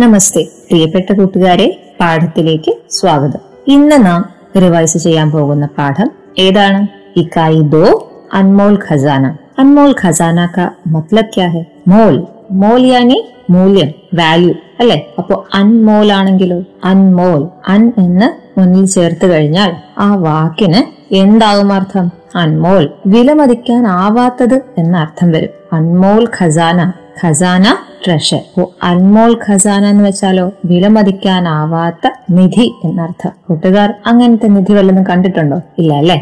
നമസ്തേ. പ്രിയപ്പെട്ട കൂട്ടുകാരെ പാഠത്തിലേക്ക് സ്വാഗതം. ഇന്ന് നാം റിവൈസ് ചെയ്യാൻ പോകുന്ന പാഠം ഏതാണ്? ഇക്കായി ദോ അൻമോൾ ഖസാന. അൻമോൾ ഖസാന കാ ക്യാ മോൽ. മോൽ യാനി മൂല്യം വാല്യൂ അല്ലെ? അപ്പോ അൻമോൾ ആണെങ്കിലോ? അൻമോൾ അൻ എന്ന് മുന്നിൽ ചേർത്ത് കഴിഞ്ഞാൽ ആ വാക്കിന് എന്താകും അർത്ഥം? അൻമോൽ വിലമതിക്കാൻ ആവാത്തത് എന്ന അർത്ഥം വരും. അൻമോൾ ഖസാന. ഖസാന ട്രഷർ അൻമോൾ ഖസാന എന്ന് വെച്ചാലോ വിലമതിക്കാനാവാത്ത നിധി എന്നർത്ഥം. കൂട്ടുകാർ അങ്ങനത്തെ നിധി വല്ലതും കണ്ടിട്ടുണ്ടോ? ഇല്ല അല്ലെ?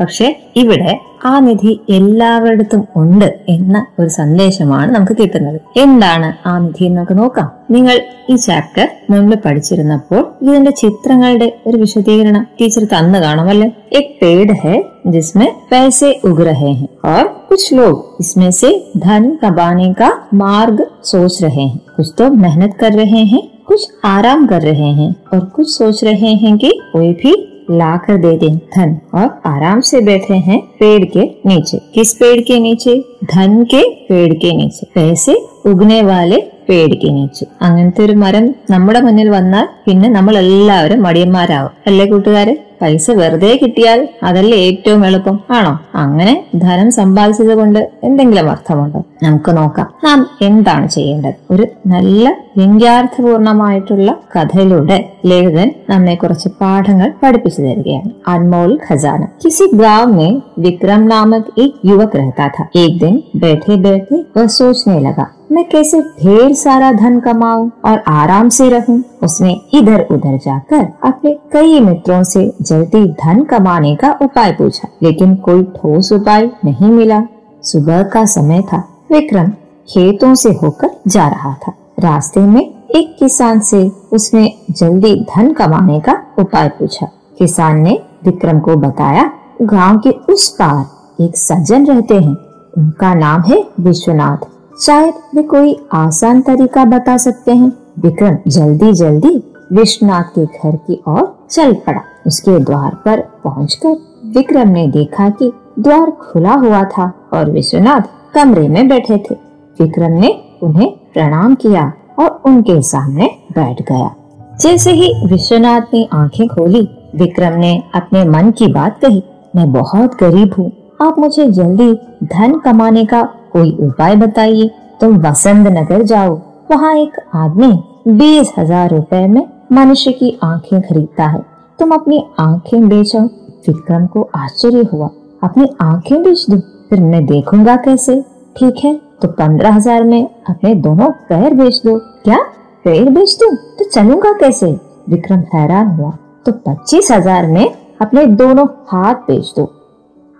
പക്ഷെ ഇവിടെ ആ നിധി എല്ലാവരിടത്തും ഉണ്ട് എന്ന ഒരു സന്ദേശമാണ് നമുക്ക് കിട്ടുന്നത് എന്താണ് ആ നിധി എന്ന് നമുക്ക് നോക്കാം നിങ്ങൾ ഈ ചാപ്റ്റർ മുൻപ് പഠിച്ചിരുന്നപ്പോൾ ഇതിന്റെ ചിത്രങ്ങളുടെ ഒരു വിശദീകരണം ടീച്ചർ തന്നു കാണും അല്ലെ एक पेड़ है जिसमें पैसे उग रहे हैं और कुछ लोग इसमें से धन कमाने का मार्ग सोच रहे हैं कुछ तो मेहनत कर रहे हैं कुछ आराम कर रहे हैं और कुछ सोच रहे हैं कि कोई भी ला कर दे दे धन और आराम से बैठे हैं पेड़ के नीचे किस पेड़ के नीचे धन के पेड़ के नीचे पैसे ഉഗ്നെ വാലെ പേടിക്ക് നീച്ചു അങ്ങനത്തെ ഒരു മരം നമ്മുടെ മുന്നിൽ വന്നാൽ പിന്നെ നമ്മൾ എല്ലാവരും മടിയന്മാരാവും അല്ലേ കൂട്ടുകാരെ പൈസ വെറുതെ കിട്ടിയാൽ അതല്ലേ ഏറ്റവും എളുപ്പം ആണോ അങ്ങനെ ധനം സമ്പാദിച്ചത് കൊണ്ട് എന്തെങ്കിലും അർത്ഥമുണ്ടോ നമുക്ക് നോക്കാം നാം എന്താണ് ചെയ്യേണ്ടത് ഒരു നല്ല വ്യംഗ്യാർത്ഥപൂർണമായിട്ടുള്ള കഥയിലൂടെ ലേഖകൻ നമ്മെ കുറച്ച് പാഠങ്ങൾ പഠിപ്പിച്ചു തരികയാണ് അൻമോൾ ഖജാന किसी गांव में विक्रम नामक एक युवक रहता था एक दिन बैठे बैठे वह सोचने लगा मैं कैसे ढेर सारा धन कमाऊं और आराम से रहूं उसने इधर उधर जाकर अपने कई मित्रों से जल्दी धन कमाने का उपाय पूछा लेकिन कोई ठोस उपाय नहीं मिला सुबह का समय था विक्रम खेतों से होकर जा रहा था रास्ते में एक किसान से उसने जल्दी धन कमाने का उपाय पूछा। किसान ने विक्रम को बताया, गाँव के उस पार एक सज्जन रहते हैं। उनका नाम है विश्वनाथ। शायद वे कोई आसान तरीका बता सकते हैं। विक्रम जल्दी जल्दी विश्वनाथ के घर की ओर चल पड़ा। उसके द्वार पर पहुंचकर विक्रम ने देखा कि द्वार खुला हुआ था और विश्वनाथ कमरे में बैठे थे। विक्रम ने उन्हें प्रणाम किया और उनके सामने बैठ गया। जैसे ही विश्वनाथ ने आँखें खोली, विक्रम ने अपने मन की बात कही, मैं बहुत गरीब हूँ। आप मुझे जल्दी धन कमाने का कोई उपाय बताइए। तुम वसंत नगर जाओ। वहाँ एक आदमी बीस हज़ार रूपए में मनुष्य की आँखें खरीदता है। तुम अपनी आँखें बेचो। विक्रम को आश्चर्य हुआ। अपनी आँखें बेच दो? फिर मैं देखूँगा कैसे? ठीक है। तो पंद्रह हज़ार में अपने दोनों पैर बेच दो। क्या? पैर बेच दूँ? तो चलूँगा कैसे? विक्रम हैरान हुआ। तो पच्चीस हज़ार में अपने दोनों हाथ बेच दो।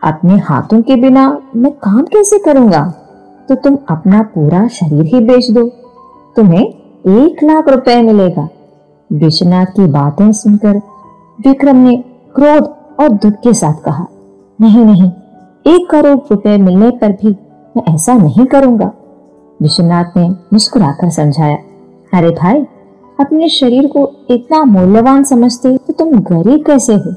अपने हाथों के बिना मैं काम कैसे करूँगा? तो तुम अपना पूरा शरीर ही बेच दो। तुम्हें एक लाख रुपए मिलेगा। विश्वनाथ की बातें सुनकर विक्रम ने क्रोध और दुख के साथ कहा, नहीं नहीं, एक करोड़ रुपए मिलने पर भी मैं ऐसा नहीं करूँगा। विश्वनाथ ने मुस्कुराकर समझाया, अरे भाई, अपने शरीर को इतना मूल्यवान समझते तो तुम गरीब कैसे हो?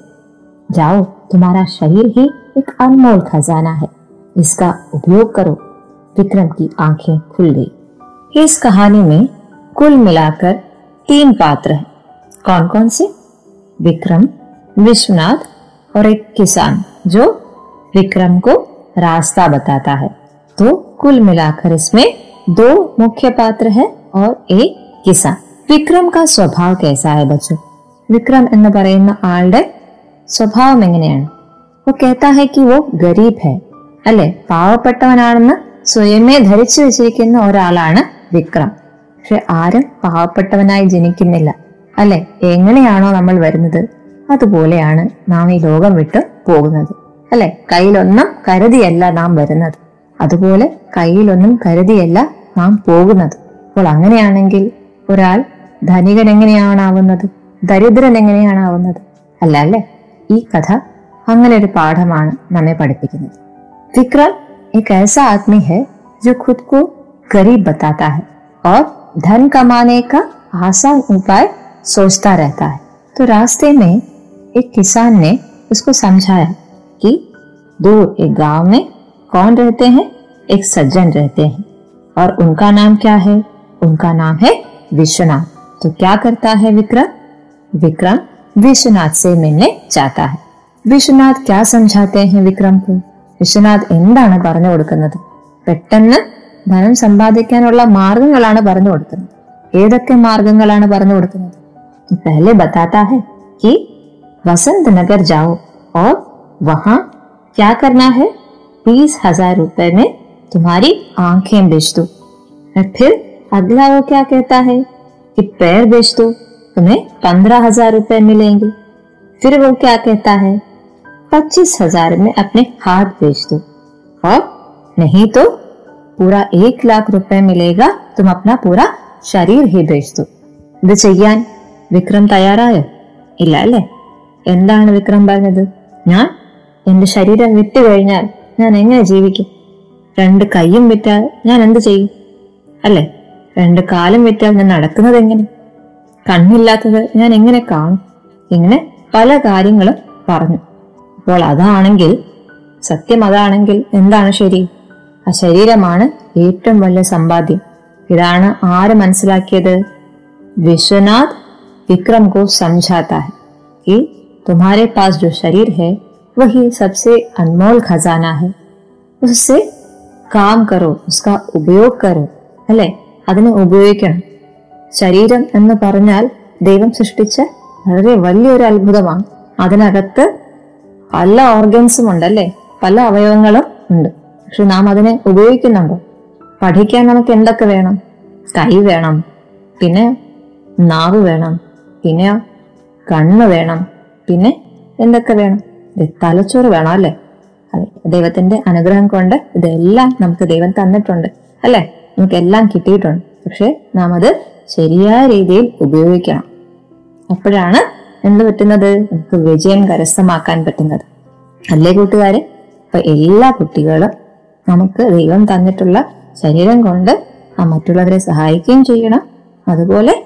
जाओ, तुम्हारा शरीर ही एक अनमोल खजाना है। इसका उपयोग करो। विक्रम की आँखें खुल गई। इस कहानी में कुल मिलाकर तीन पात्र हैं। कौन कौन से? विक्रम, विश्वनाथ और एक किसान, जो विक्रम को रास्ता बताता है। तो कुल मिलाकर इसमें दो मुख्य पात्र है और एक കിസാൻ വിക്രം കാ സ്വഭാവ് കേസായ ബച്ചു വിക്രം എന്ന് പറയുന്ന ആളുടെ സ്വഭാവം എങ്ങനെയാണ് वो कहता है कि वो गरीब है അല്ലെ പാവപ്പെട്ടവനാണെന്ന് സ്വയമേ ധരിച്ചു വെച്ചിരിക്കുന്ന ഒരാളാണ് വിക്രം പക്ഷെ ആരും പാവപ്പെട്ടവനായി ജനിക്കുന്നില്ല അല്ലെ എങ്ങനെയാണോ നമ്മൾ വരുന്നത് അതുപോലെയാണ് നാം ഈ ലോകം വിട്ട് പോകുന്നത് അല്ലെ കയ്യിലൊന്നും കരുതിയല്ല നാം വരുന്നത് അതുപോലെ കയ്യിലൊന്നും കരുതിയല്ല നാം പോകുന്നത് അപ്പോൾ അങ്ങനെയാണെങ്കിൽ ഒരാൾ ധനികൻ എങ്ങനെയാണാവുന്നത് ദരിദ്രൻ എങ്ങനെയാണാവുന്നത് അല്ല അല്ലേ ഈ കഥ അങ്ങനെ ഒരു പാഠമാണ് നമ്മെ പഠിപ്പിക്കുന്നത് विक्रम एक ऐसा आदमी है जो खुद को गरीब बताता है और धन कमाने का आसान उपाय सोचता रहता है तो रास्ते में एक किसान ने उसको समझाया कि दूर एक गांव में कौन रहते हैं एक सज्जन रहते हैं और उनका नाम क्या है उनका नाम है विश्वनाथ तो क्या करता है विक्रम विक्रम विश्वनाथ से मिलने जाता है വിശ്വനാഥ് ക്യാ സംജാത്തെ ഹെ വിക്രം കോ വിശ്വനാഥ് എന്താണ് പറഞ്ഞു കൊടുക്കുന്നത് പെട്ടെന്ന് ധനം സമ്പാദിക്കാനുള്ള മാർഗങ്ങളാണ് പറഞ്ഞു കൊടുക്കുന്നത് ഏതൊക്കെ മാർഗങ്ങളാണ് പറഞ്ഞു കൊടുക്കുന്നത് पहले बताता है कि वसंत नगर जाओ और वहां क्या करना है बीस हजार रुपए में तुम्हारी आंखें बेच दो और फिर अगला वो क्या कहता है कि पैर बेच दो तुम्हें पंद्रह हजार रुपए मिलेंगे फिर वो क्या कहता है पच्चीस हजार में अपने हाथ बेच दो और नहीं तो पूरा एक लाख रुपए मिलेगा तुम अपना पूरा ശരീർ ഹി ബേച്ചു ഇത് ചെയ്യാൻ വിക്രം തയ്യാറായോ ഇല്ല അല്ലേ എന്താണ് വിക്രം പറഞ്ഞത് ഞാൻ എന്റെ ശരീരം വിറ്റു കഴിഞ്ഞാൽ ഞാൻ എങ്ങനെ ജീവിക്കും രണ്ട് കൈയും വിറ്റാൽ ഞാൻ എന്ത് ചെയ്യും അല്ലേ രണ്ട് കാലും വിറ്റാൽ ഞാൻ നടക്കുന്നത് എങ്ങനെ കണ്ണില്ലാത്തത് ഞാൻ എങ്ങനെ കാണും ഇങ്ങനെ പല കാര്യങ്ങളും പറഞ്ഞു അപ്പോൾ അതാണെങ്കിൽ സത്യം അതാണെങ്കിൽ എന്താണ് ശരി ആ ശരീരമാണ് ഏറ്റവും വലിയ സമ്പാദ്യം ഇതാണ് ആര് മനസ്സിലാക്കിയത് विश्वनाथ विक्रम को समझाता है कि तुम्हारे पास जो शरीर है वही सबसे अनमोल खजाना है उससे काम करो उसका ഉപയോഗ കരോ അല്ലെ അതിനെ ഉപയോഗിക്കണം ശരീരം എന്ന് പറഞ്ഞാൽ ദൈവം സൃഷ്ടിച്ച വളരെ വലിയൊരു അത്ഭുതമാണ് അതിനകത്ത് പല ഓർഗൻസും ഉണ്ട് അല്ലെ പല അവയവങ്ങളും ഉണ്ട് പക്ഷെ നാം അതിനെ ഉപയോഗിക്കുന്നുണ്ടോ പഠിക്കാൻ നമുക്ക് എന്തൊക്കെ വേണം കൈ വേണം പിന്നെ നാവ് വേണം പിന്നെ കണ്ണ് വേണം പിന്നെ എന്തൊക്കെ വേണം ദേ, തലച്ചോറ് വേണം അല്ലേ? ദൈവത്തിന്റെ അനുഗ്രഹം കൊണ്ട് ഇതെല്ലാം നമുക്ക് ദൈവം തന്നിട്ടുണ്ട് അല്ലേ? നമുക്ക് എല്ലാം കിട്ടിയിട്ടുണ്ട്. പക്ഷെ നാം അത് ശരിയായ രീതിയിൽ ഉപയോഗിക്കണം. അപ്പോഴാണ് എന്ത് പറ്റുന്നത്? നമുക്ക് വിജയം കരസ്ഥമാക്കാൻ പറ്റുന്നത്. അല്ലേ കൂട്ടുകാരെ? അപ്പൊ എല്ലാ കുട്ടികളും നമുക്ക് ദൈവം തന്നിട്ടുള്ള ശരീരം കൊണ്ട് ആ മറ്റുള്ളവരെ സഹായിക്കുകയും ചെയ്യണം. അതുപോലെ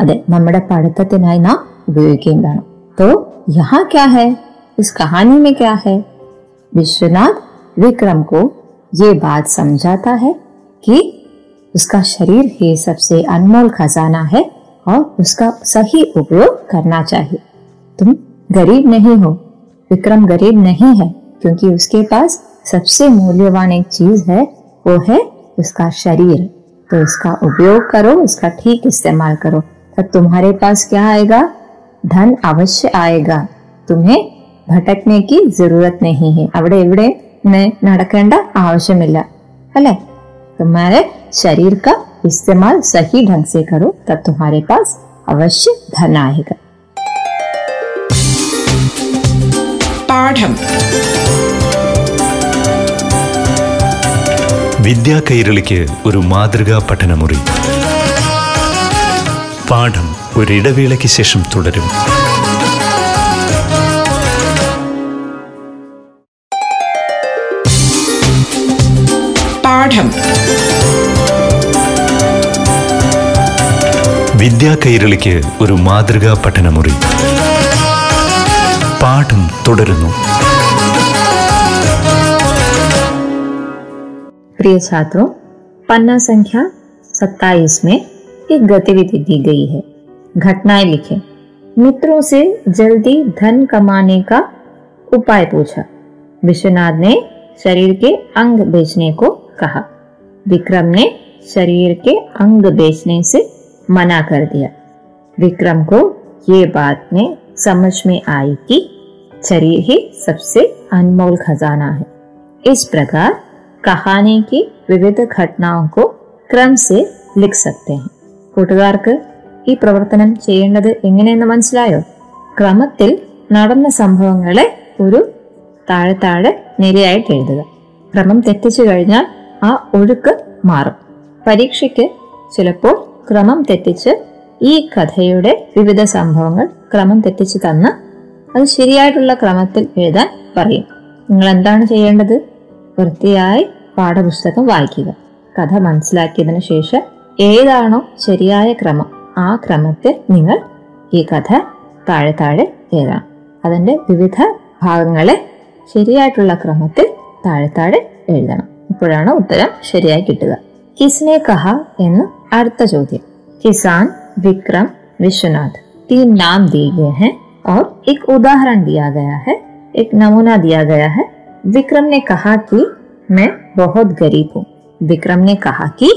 അതെ നമ്മുടെ പഠിത്തത്തിനായി നാം ഉപയോഗിക്കുകയും വേണം. അപ്പോ യഹാ ക്യാ ഹേ इस कहानी में क्या है? विश्वनाथ विक्रम को ये बात समझाता है कि उसका शरीर ही सबसे अनमोल खजाना है और उसका सही उपयोग करना चाहिए। तुम गरीब नहीं हो। विक्रम गरीब नहीं है, क्योंकि उसके पास सबसे मूल्यवान एक चीज़ है, वो है उसका शरीर। तो इसका उपयोग करो, उसका ठीक इस्तेमाल करो। तब तुम्हारे पास क्या आएगा? धन अवश्य आएगा। तुम्हें ഭട്ടക്നെ की जरूरत नहीं है അവിടെ ഇവിടെ ഇങ്ങനെ നടക്കേണ്ട ആവശ്യമില്ല അല്ലെ तुम्हारे शरीर का इस्तेमाल सही ढंग से करो तब तुम्हारे पास अवश्य धन आएगा പാഠം വിദ്യാ കൈരളിക്ക് ഒരു മാതൃകാ പഠനമുറി പാഠം ഒരിടവേളയ്ക്ക് ശേഷം തുടരും വിദ്യാ കൈരളിക്ക് ഒരു മാതൃകാ പഠനമുറി പാഠം തുടരുന്നു प्रिय छात्रों पन्ना संख्या 27 में एक गतिविधि दी गई है घटनाएं लिखें मित्रों से जल्दी धन कमाने का उपाय पूछा विश्वनाथ ने शरीर के अंग बेचने को कहा विक्रम ने शरीर के अंग बेचने से मना कर दिया विक्रम को ये बात में समझ में आई कि शरीर ही सबसे अनमोल खजाना है इस प्रकार कहानी की विविध घटनाओं को क्रम से लिख सकते हैं കൂട്ടുകാർക്ക് ഈ പ്രവർത്തനം ചെയ്യേണ്ടത് എങ്ങനെയെന്ന് മനസ്സിലായോ ക്രമത്തിൽ നടന്ന സംഭവങ്ങളെ ഒരു താഴെ താഴെ നിരയായിട്ട് എഴുതുക ക്രമം തെറ്റിച്ചു കഴിഞ്ഞാൽ ആ ഒഴുക്ക് മാറും പരീക്ഷയ്ക്ക് ചിലപ്പോൾ ക്രമം തെറ്റിച്ച് ഈ കഥയുടെ വിവിധ സംഭവങ്ങൾ ക്രമം തെറ്റിച്ച് തന്ന് അത് ശരിയായിട്ടുള്ള ക്രമത്തിൽ എഴുതാൻ പറയും. നിങ്ങൾ എന്താണ് ചെയ്യേണ്ടത്? വൃത്തിയായി പാഠപുസ്തകം വായിക്കുക. കഥ മനസ്സിലാക്കിയതിനു ശേഷം ഏതാണോ ശരിയായ ക്രമം ആ ക്രമത്തിൽ നിങ്ങൾ ഈ കഥ താഴെ താഴെ എഴുതണം. അതിന്റെ വിവിധ ഭാഗങ്ങളെ ശരിയായിട്ടുള്ള ക്രമത്തിൽ താഴെ താഴെ എഴുതണം. ഇപ്പോഴാണ് ഉത്തരം ശരിയായി കിട്ടുക. किसने कहा इन अर्थ चौदह किसान, विक्रम, विश्वनाथ। तीन नाम दिए गए हैं और एक उदाहरण दिया गया है, एक नमूना दिया गया है। विक्रम ने कहा कि मैं बहुत गरीब हूँ। विक्रम ने कहा कि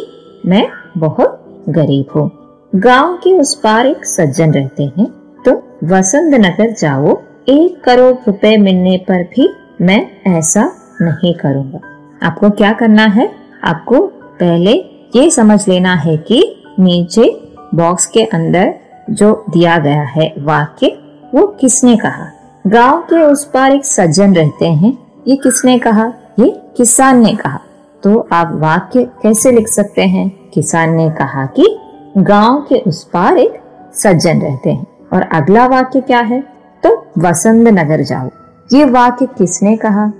मैं बहुत गरीब हूँ। गाँव के उस पार एक सज्जन रहते हैं तो वसंत नगर जाओ, एक करोड़ रुपए मिलने पर भी मैं ऐसा नहीं करूँगा। आपको क्या करना है? आपको पहले ये समझ लेना है कि नीचे बॉक्स के अंदर जो दिया गया है वाक्य, वो किसने कहा? गाँव के उस पार एक सज्जन रहते हैं। ये किसने कहा? ये किसान ने कहा। तो आप वाक्य कैसे लिख सकते हैं? किसान ने कहा कि गाँव के उस पार एक सज्जन रहते हैं। और अगला वाक्य क्या है? तो वसंत नगर जाओ। ये वाक्य किसने कहा?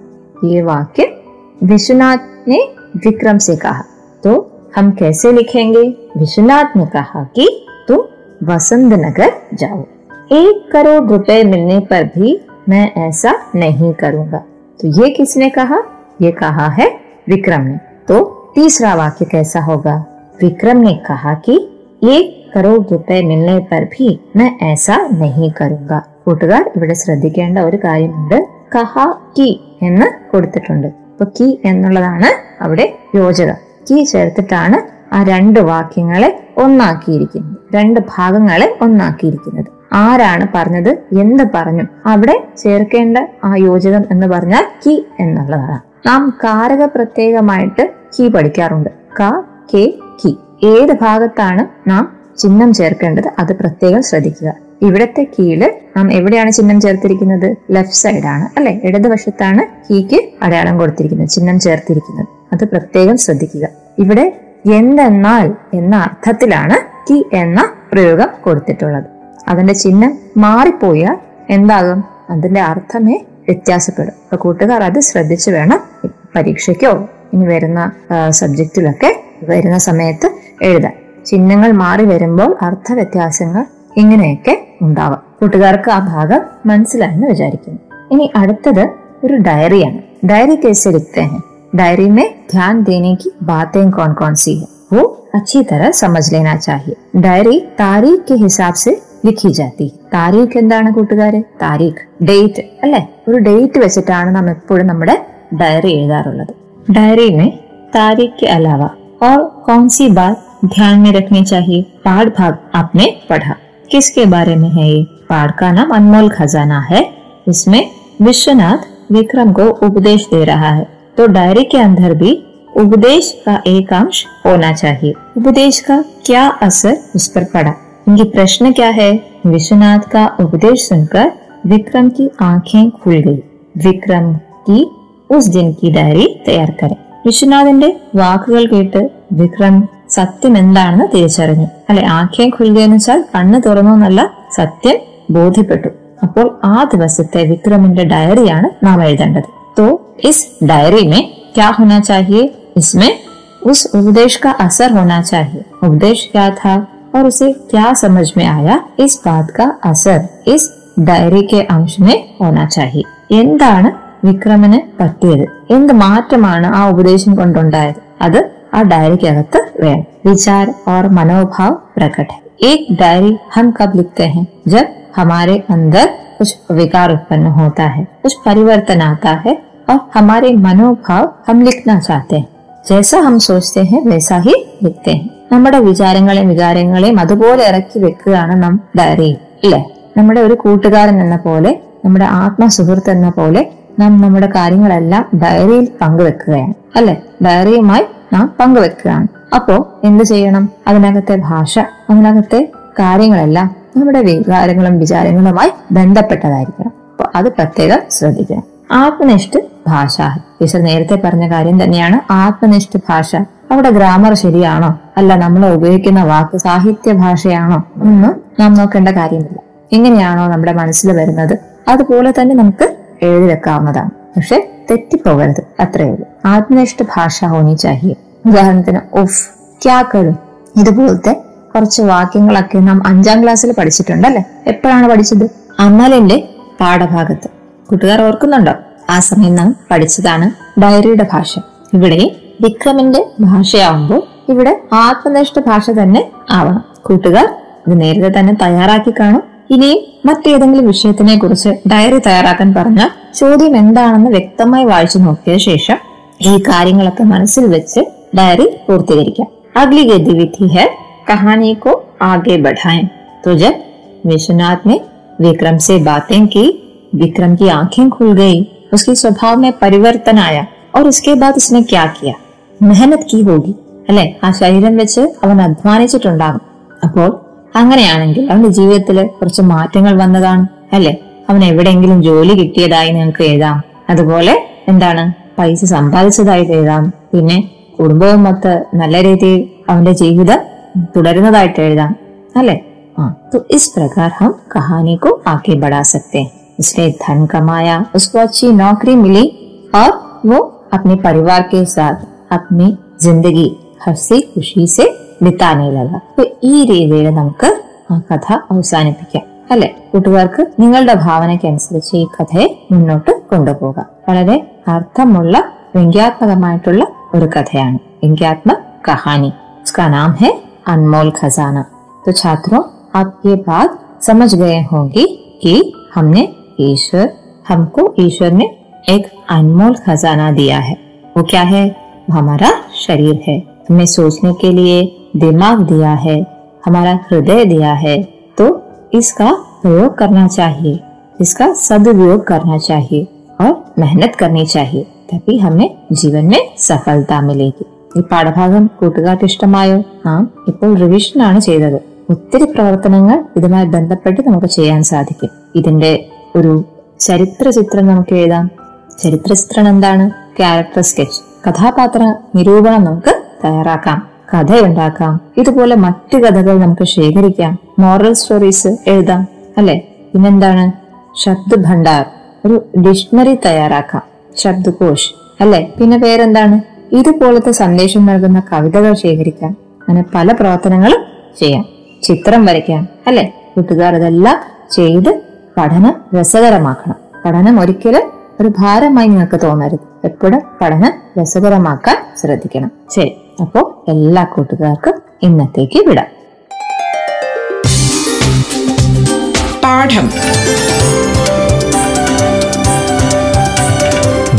ये वाक्य विश्वनाथ ने विक्रम से कहा। तो हम कैसे लिखेंगे विश्वनाथ ने कहा कि तुम वसंत नगर जाओ एक करोड़ रुपए मिलने पर भी मैं ऐसा नहीं करूंगा तो ये किसने कहा ये कहा है विक्रम ने तो तीसरा वाक्य कैसा होगा विक्रम ने कहा कि एक കരോഡ് റുപ്പേ മിൽനെ പർ ഭി मैं ऐसा नहीं करूंगा കൂട്ടുകാർ ഇവിടെ ശ്രദ്ധിക്കേണ്ട ഒരു കാര്യമുണ്ട് കഹ കി എന്ന് കൊടുത്തിട്ടുണ്ട് അപ്പൊ കി എന്നുള്ളതാണ് അവിടെ യോജകം കി ചേർത്തിട്ടാണ് ആ രണ്ട് വാക്യങ്ങളെ ഒന്നാക്കിയിരിക്കുന്നത്. രണ്ട് ഭാഗങ്ങളെ ഒന്നാക്കിയിരിക്കുന്നത്. ആരാണ് പറഞ്ഞത്? എന്ത് പറഞ്ഞു? അവിടെ ചേർക്കേണ്ട ആ യോജകം എന്ന് പറഞ്ഞാൽ കി എന്നുള്ളതാണ്. നാം കാരക പ്രത്യേകമായിട്ട് കി പഠിക്കാറുണ്ട്. ക കെ കി. ഏത് ഭാഗത്താണ് നാം ചിഹ്നം ചേർക്കേണ്ടത്? അത് പ്രത്യേകം ശ്രദ്ധിക്കുക. ഇവിടത്തെ കീയിൽ നാം എവിടെയാണ് ചിഹ്നം ചേർത്തിരിക്കുന്നത്? ലെഫ്റ്റ് സൈഡാണ്. അല്ലെ? ഇടതുവശത്താണ് കീക്ക് അടയാളം കൊടുത്തിരിക്കുന്നത് ചിഹ്നം ചേർത്തിരിക്കുന്നത്. അത് പ്രത്യേകം ശ്രദ്ധിക്കുക. ഇവിടെ എന്തെന്നാൽ എന്ന അർത്ഥത്തിലാണ് കി എന്ന പ്രയോഗം കൊടുത്തിട്ടുള്ളത്. അതിന്റെ ചിഹ്നം മാറിപ്പോയാൽ എന്താകും? അതിന്റെ അർത്ഥമേ വ്യത്യാസപ്പെടും. അപ്പൊ കൂട്ടുകാർ അത് ശ്രദ്ധിച്ചു വേണം പരീക്ഷയ്ക്കോ ഇനി വരുന്ന സബ്ജക്റ്റിലൊക്കെ വരുന്ന സമയത്ത് എഴുതാൻ. ചിഹ്നങ്ങൾ മാറി വരുമ്പോൾ അർത്ഥ വ്യത്യാസങ്ങൾ ഇങ്ങനെയൊക്കെ ഉണ്ടാവാം. കൂട്ടുകാർക്ക് ആ ഭാഗം മനസ്സിലായെന്ന് വിചാരിക്കുന്നു. ഇനി അടുത്തത് ഒരു ഡയറിയാണ്. ഡയറി കേസ് എടുത്തേ डायरी में ध्यान देने की बातें कौन कौन सी है वो अच्छी तरह समझ लेना चाहिए डायरी तारीख के हिसाब से ലിഖി ജാതി താരീഖ് എന്താണ് കൂട്ടുകാരെ താരീഖ് ഡേറ്റ് അല്ലെ ഒരു ഡേറ്റ് വെച്ചിട്ടാണ് നാം എപ്പോഴും നമ്മുടെ ഡയറി എഴുതാറുള്ളത് डायरी में तारीख के अलावा और कौन सी बात ध्यान में रखनी चाहिए पाठ भाग आपने पढ़ा किसके बारे में है ये पाठ का नाम अनमोल खजाना है इसमें विश्वनाथ विक्रम को उपदेश दे रहा है तो डायरी के अंदर भी उपदेश का एक अंश होना चाहिए उपदेश का क्या असर उस पर पड़ा इनकी प्रश्न क्या है विश्वनाथ का उपदेश सुनकर विक्रम की आंखें खुल गई विक्रम की ഉസ് ദിൻ കി ഡയറി തയ്യാർ കരെ വിശ്വനാഥിന്റെ വാക്കുകൾ കേട്ട് വിക്രം സത്യം എന്താണെന്ന് തിരിച്ചറിഞ്ഞു അല്ലെ ആഖ്യം ഖുൽകയെന്ന് വെച്ചാൽ കണ്ണ് തുറന്നു എന്നല്ല സത്യം ബോധ്യപ്പെട്ടു അപ്പോൾ ആ ദിവസത്തെ വിക്രമിന്റെ ഡയറിയാണ് നാം എഴുതേണ്ടത് तो इस डायरी में क्या होना चाहिए इसमें उस उपदेश का असर होना चाहिए उपदेश क्या था और उसे क्या समझ में आया इस बात का असर इस डायरी के अंश में होना चाहिए എന്താണ് വിക്രമിന് പറ്റിയത് എന്ത് മാറ്റമാണ് ആ ഉപദേശം കൊണ്ടുണ്ടായത് അത് ആ ഡയറിക്കകത്ത് വേണം വിചാർ और मनोभाव प्रकट है एक डायरी हम कब लिखते हैं जब हमारे अंदर कुछ विकार उत्पन्न होता है कुछ परिवर्तन आता है और हमारे मनोभाव हम लिखना चाहते हैं जैसा हम सोचते हैं वैसा ही लिखते हैं നമ്മുടെ വിചാരങ്ങളെയും വികാരങ്ങളെയും അതുപോലെ ഇറക്കി വെക്കുകയാണ് നാം ഡയറിയിൽ ഇല്ലേ നമ്മുടെ ഒരു കൂട്ടുകാരൻ എന്ന പോലെ നമ്മുടെ ആത്മസുഹൃത്ത് എന്ന പോലെ നാം നമ്മുടെ കാര്യങ്ങളെല്ലാം ഡയറിയിൽ പങ്കുവെക്കുകയാണ് അല്ലെ ഡയറിയുമായി നാം പങ്കുവെക്കുകയാണ് അപ്പോ എന്ത് ചെയ്യണം അതിനകത്തെ ഭാഷ അതിനകത്തെ കാര്യങ്ങളെല്ലാം നമ്മുടെ വികാരങ്ങളും വിചാരങ്ങളുമായി ബന്ധപ്പെട്ടതായിരിക്കണം. അപ്പൊ അത് പ്രത്യേകം ശ്രദ്ധിക്കണം. ആത്മനിഷ്ഠ ഭാഷ. ടീച്ചർ നേരത്തെ പറഞ്ഞ കാര്യം തന്നെയാണ് ആത്മനിഷ്ഠ ഭാഷ. അവിടെ ഗ്രാമർ ശരിയാണോ? അല്ല നമ്മൾ ഉപയോഗിക്കുന്ന വാക്ക് സാഹിത്യ ഭാഷയാണോ? ഒന്നും നാം നോക്കേണ്ട കാര്യമില്ല. എങ്ങനെയാണോ നമ്മുടെ മനസ്സിൽ വരുന്നത്? അതുപോലെ തന്നെ നമുക്ക് എഴുതി വെക്കാവുന്നതാണ്. പക്ഷെ തെറ്റിപ്പോകരുത്. അത്രയേ ഉള്ളൂ. ആത്മനിഷ്ഠ ഭാഷ ഹോനി ചാഹിയെ. ഉദാഹരണത്തിന് ഉഫ് ക്യാ കരും ഇതുപോലത്തെ കുറച്ച് വാക്യങ്ങളൊക്കെ നാം അഞ്ചാം ക്ലാസ്സിൽ പഠിച്ചിട്ടുണ്ട് അല്ലെ എപ്പോഴാണ് പഠിച്ചത്? അമലിന്റെ പാഠഭാഗത്ത്. കൂട്ടുകാർ ഓർക്കുന്നുണ്ടോ? ആ സമയം നാം പഠിച്ചതാണ് ഡയറിയുടെ ഭാഷ. ഇവിടെ വിക്രമിന്റെ ഭാഷയാവുമ്പോൾ ഇവിടെ ആത്മനിഷ്ഠ ഭാഷ തന്നെ ആവണം. കൂട്ടുകാർ ഇത് നേരത്തെ തന്നെ തയ്യാറാക്കി കാണും. ഇനിയും മറ്റേതെങ്കിലും വിഷയത്തിനെ കുറിച്ച് ഡയറി തയ്യാറാക്കാൻ പറഞ്ഞാൽ ചോദ്യം എന്താണെന്ന് വ്യക്തമായി വായിച്ചു നോക്കിയ ശേഷം ഈ കാര്യങ്ങളൊക്കെ മനസ്സിൽ വെച്ച് ഡയറി പൂർത്തീകരിക്കാം. അഗ്ലി ഗതിവിധി ഹെ कहानी को आगे बढ़ाएं तो जब विश्वनाथ ने विक्रम से बातें की विक्रम की आंखें खुल गई उसके स्वभाव में परिवर्तन आया और उसके बाद उसने क्या किया മെഹനത് കീ ഹോഗി അല്ലെ ആ ശരീരം വെച്ച് അവൻ അധ്വാനിച്ചിട്ടുണ്ടാകും അപ്പോൾ അങ്ങനെയാണെങ്കിൽ അവന്റെ ജീവിതത്തിൽ കുറച്ച് മാറ്റങ്ങൾ വന്നതാണ് അല്ലെ അവൻ എവിടെയെങ്കിലും ജോലി കിട്ടിയതായി നിങ്ങൾക്ക് എഴുതാം അതുപോലെ എന്താണ് പൈസ സമ്പാദിച്ചതായിട്ട് എഴുതാം പിന്നെ കുടുംബവും മൊത്ത് നല്ല രീതിയിൽ അവന്റെ ജീവിതം തുടരുന്നതായിട്ട് എഴുതാം അല്ലെ हाँ तो इस प्रकार हम कहानी को आगे बढ़ा सकते हैं इसलिए धन कमाया उसको अच्छी नौकरी मिली और वो अपने परिवार के साथ अपनी जिंदगी हंसी खुशी से बिताने लगा അപ്പൊ ഈ രീതിയിൽ നമുക്ക് ആ കഥ അവസാനിപ്പിക്കാം അല്ലെ കൂട്ടുകാർക്ക് നിങ്ങളുടെ ഭാവനയ്ക്കനുസരിച്ച് ഈ കഥയെ മുന്നോട്ട് കൊണ്ടുപോകാം വളരെ അർത്ഥമുള്ള വ്യംഗ്യാത്മകമായിട്ടുള്ള ഒരു കഥയാണ് വ്യംഗ്യാത്മ കഹാനി उसका नाम है अनमोल खजाना। तो छात्रों, आप ये बात समझ गए होंगे कि हमने ईश्वर, हमको ईश्वर ने एक अनमोल खजाना दिया है। वो क्या है? हमारा शरीर है। हमें सोचने के लिए दिमाग दिया है, हमारा हृदय दिया है। तो इसका प्रयोग करना चाहिए, इसका सदुपयोग करना चाहिए और मेहनत करनी चाहिए, तभी हमें जीवन में सफलता मिलेगी। ഈ പാഠഭാഗം കൂട്ടുകാർക്ക് ഇഷ്ടമായോ? നാം ഇപ്പോൾ റിവിഷൻ ആണ് ചെയ്തത്. ഒത്തിരി പ്രവർത്തനങ്ങൾ ഇതുമായി ബന്ധപ്പെട്ട് നമുക്ക് ചെയ്യാൻ സാധിക്കും. ഇതിന്റെ ഒരു ചരിത്ര ചിത്രം നമുക്ക് എഴുതാം. ചരിത്ര ചിത്രം എന്താണ്? Character sketch. കഥാപാത്ര നിരൂപണം നമുക്ക് തയ്യാറാക്കാം. കഥയുണ്ടാക്കാം. ഇതുപോലെ മറ്റു കഥകൾ നമുക്ക് ശേഖരിക്കാം. മോറൽ സ്റ്റോറീസ് എഴുതാം. അല്ലെ? പിന്നെന്താണ്? ശബ്ദ ഭണ്ഡാർ. ഒരു ഡിക്ഷണറി തയ്യാറാക്കാം. ശബ്ദകോഷ് അല്ലെ? പിന്നെ പേരെന്താണ്? ഇതുപോലത്തെ സന്ദേശം നൽകുന്ന കവിതകൾ ശേഖരിക്കാം അങ്ങനെ പല പ്രവർത്തനങ്ങളും ചെയ്യാം. ചിത്രം വരയ്ക്കാം അല്ലെ? കൂട്ടുകാർ ഇതെല്ലാം ചെയ്ത് പഠനം രസകരമാക്കണം. പഠനം ഒരിക്കലും ഒരു ഭാരമായി നിങ്ങൾക്ക് തോന്നരുത്. എപ്പോഴും പഠനം രസകരമാക്കാൻ ശ്രദ്ധിക്കണം. ശരി അപ്പോ എല്ലാ കൂട്ടുകാർക്കും ഇന്നത്തേക്ക് വിടാം. പാഠം.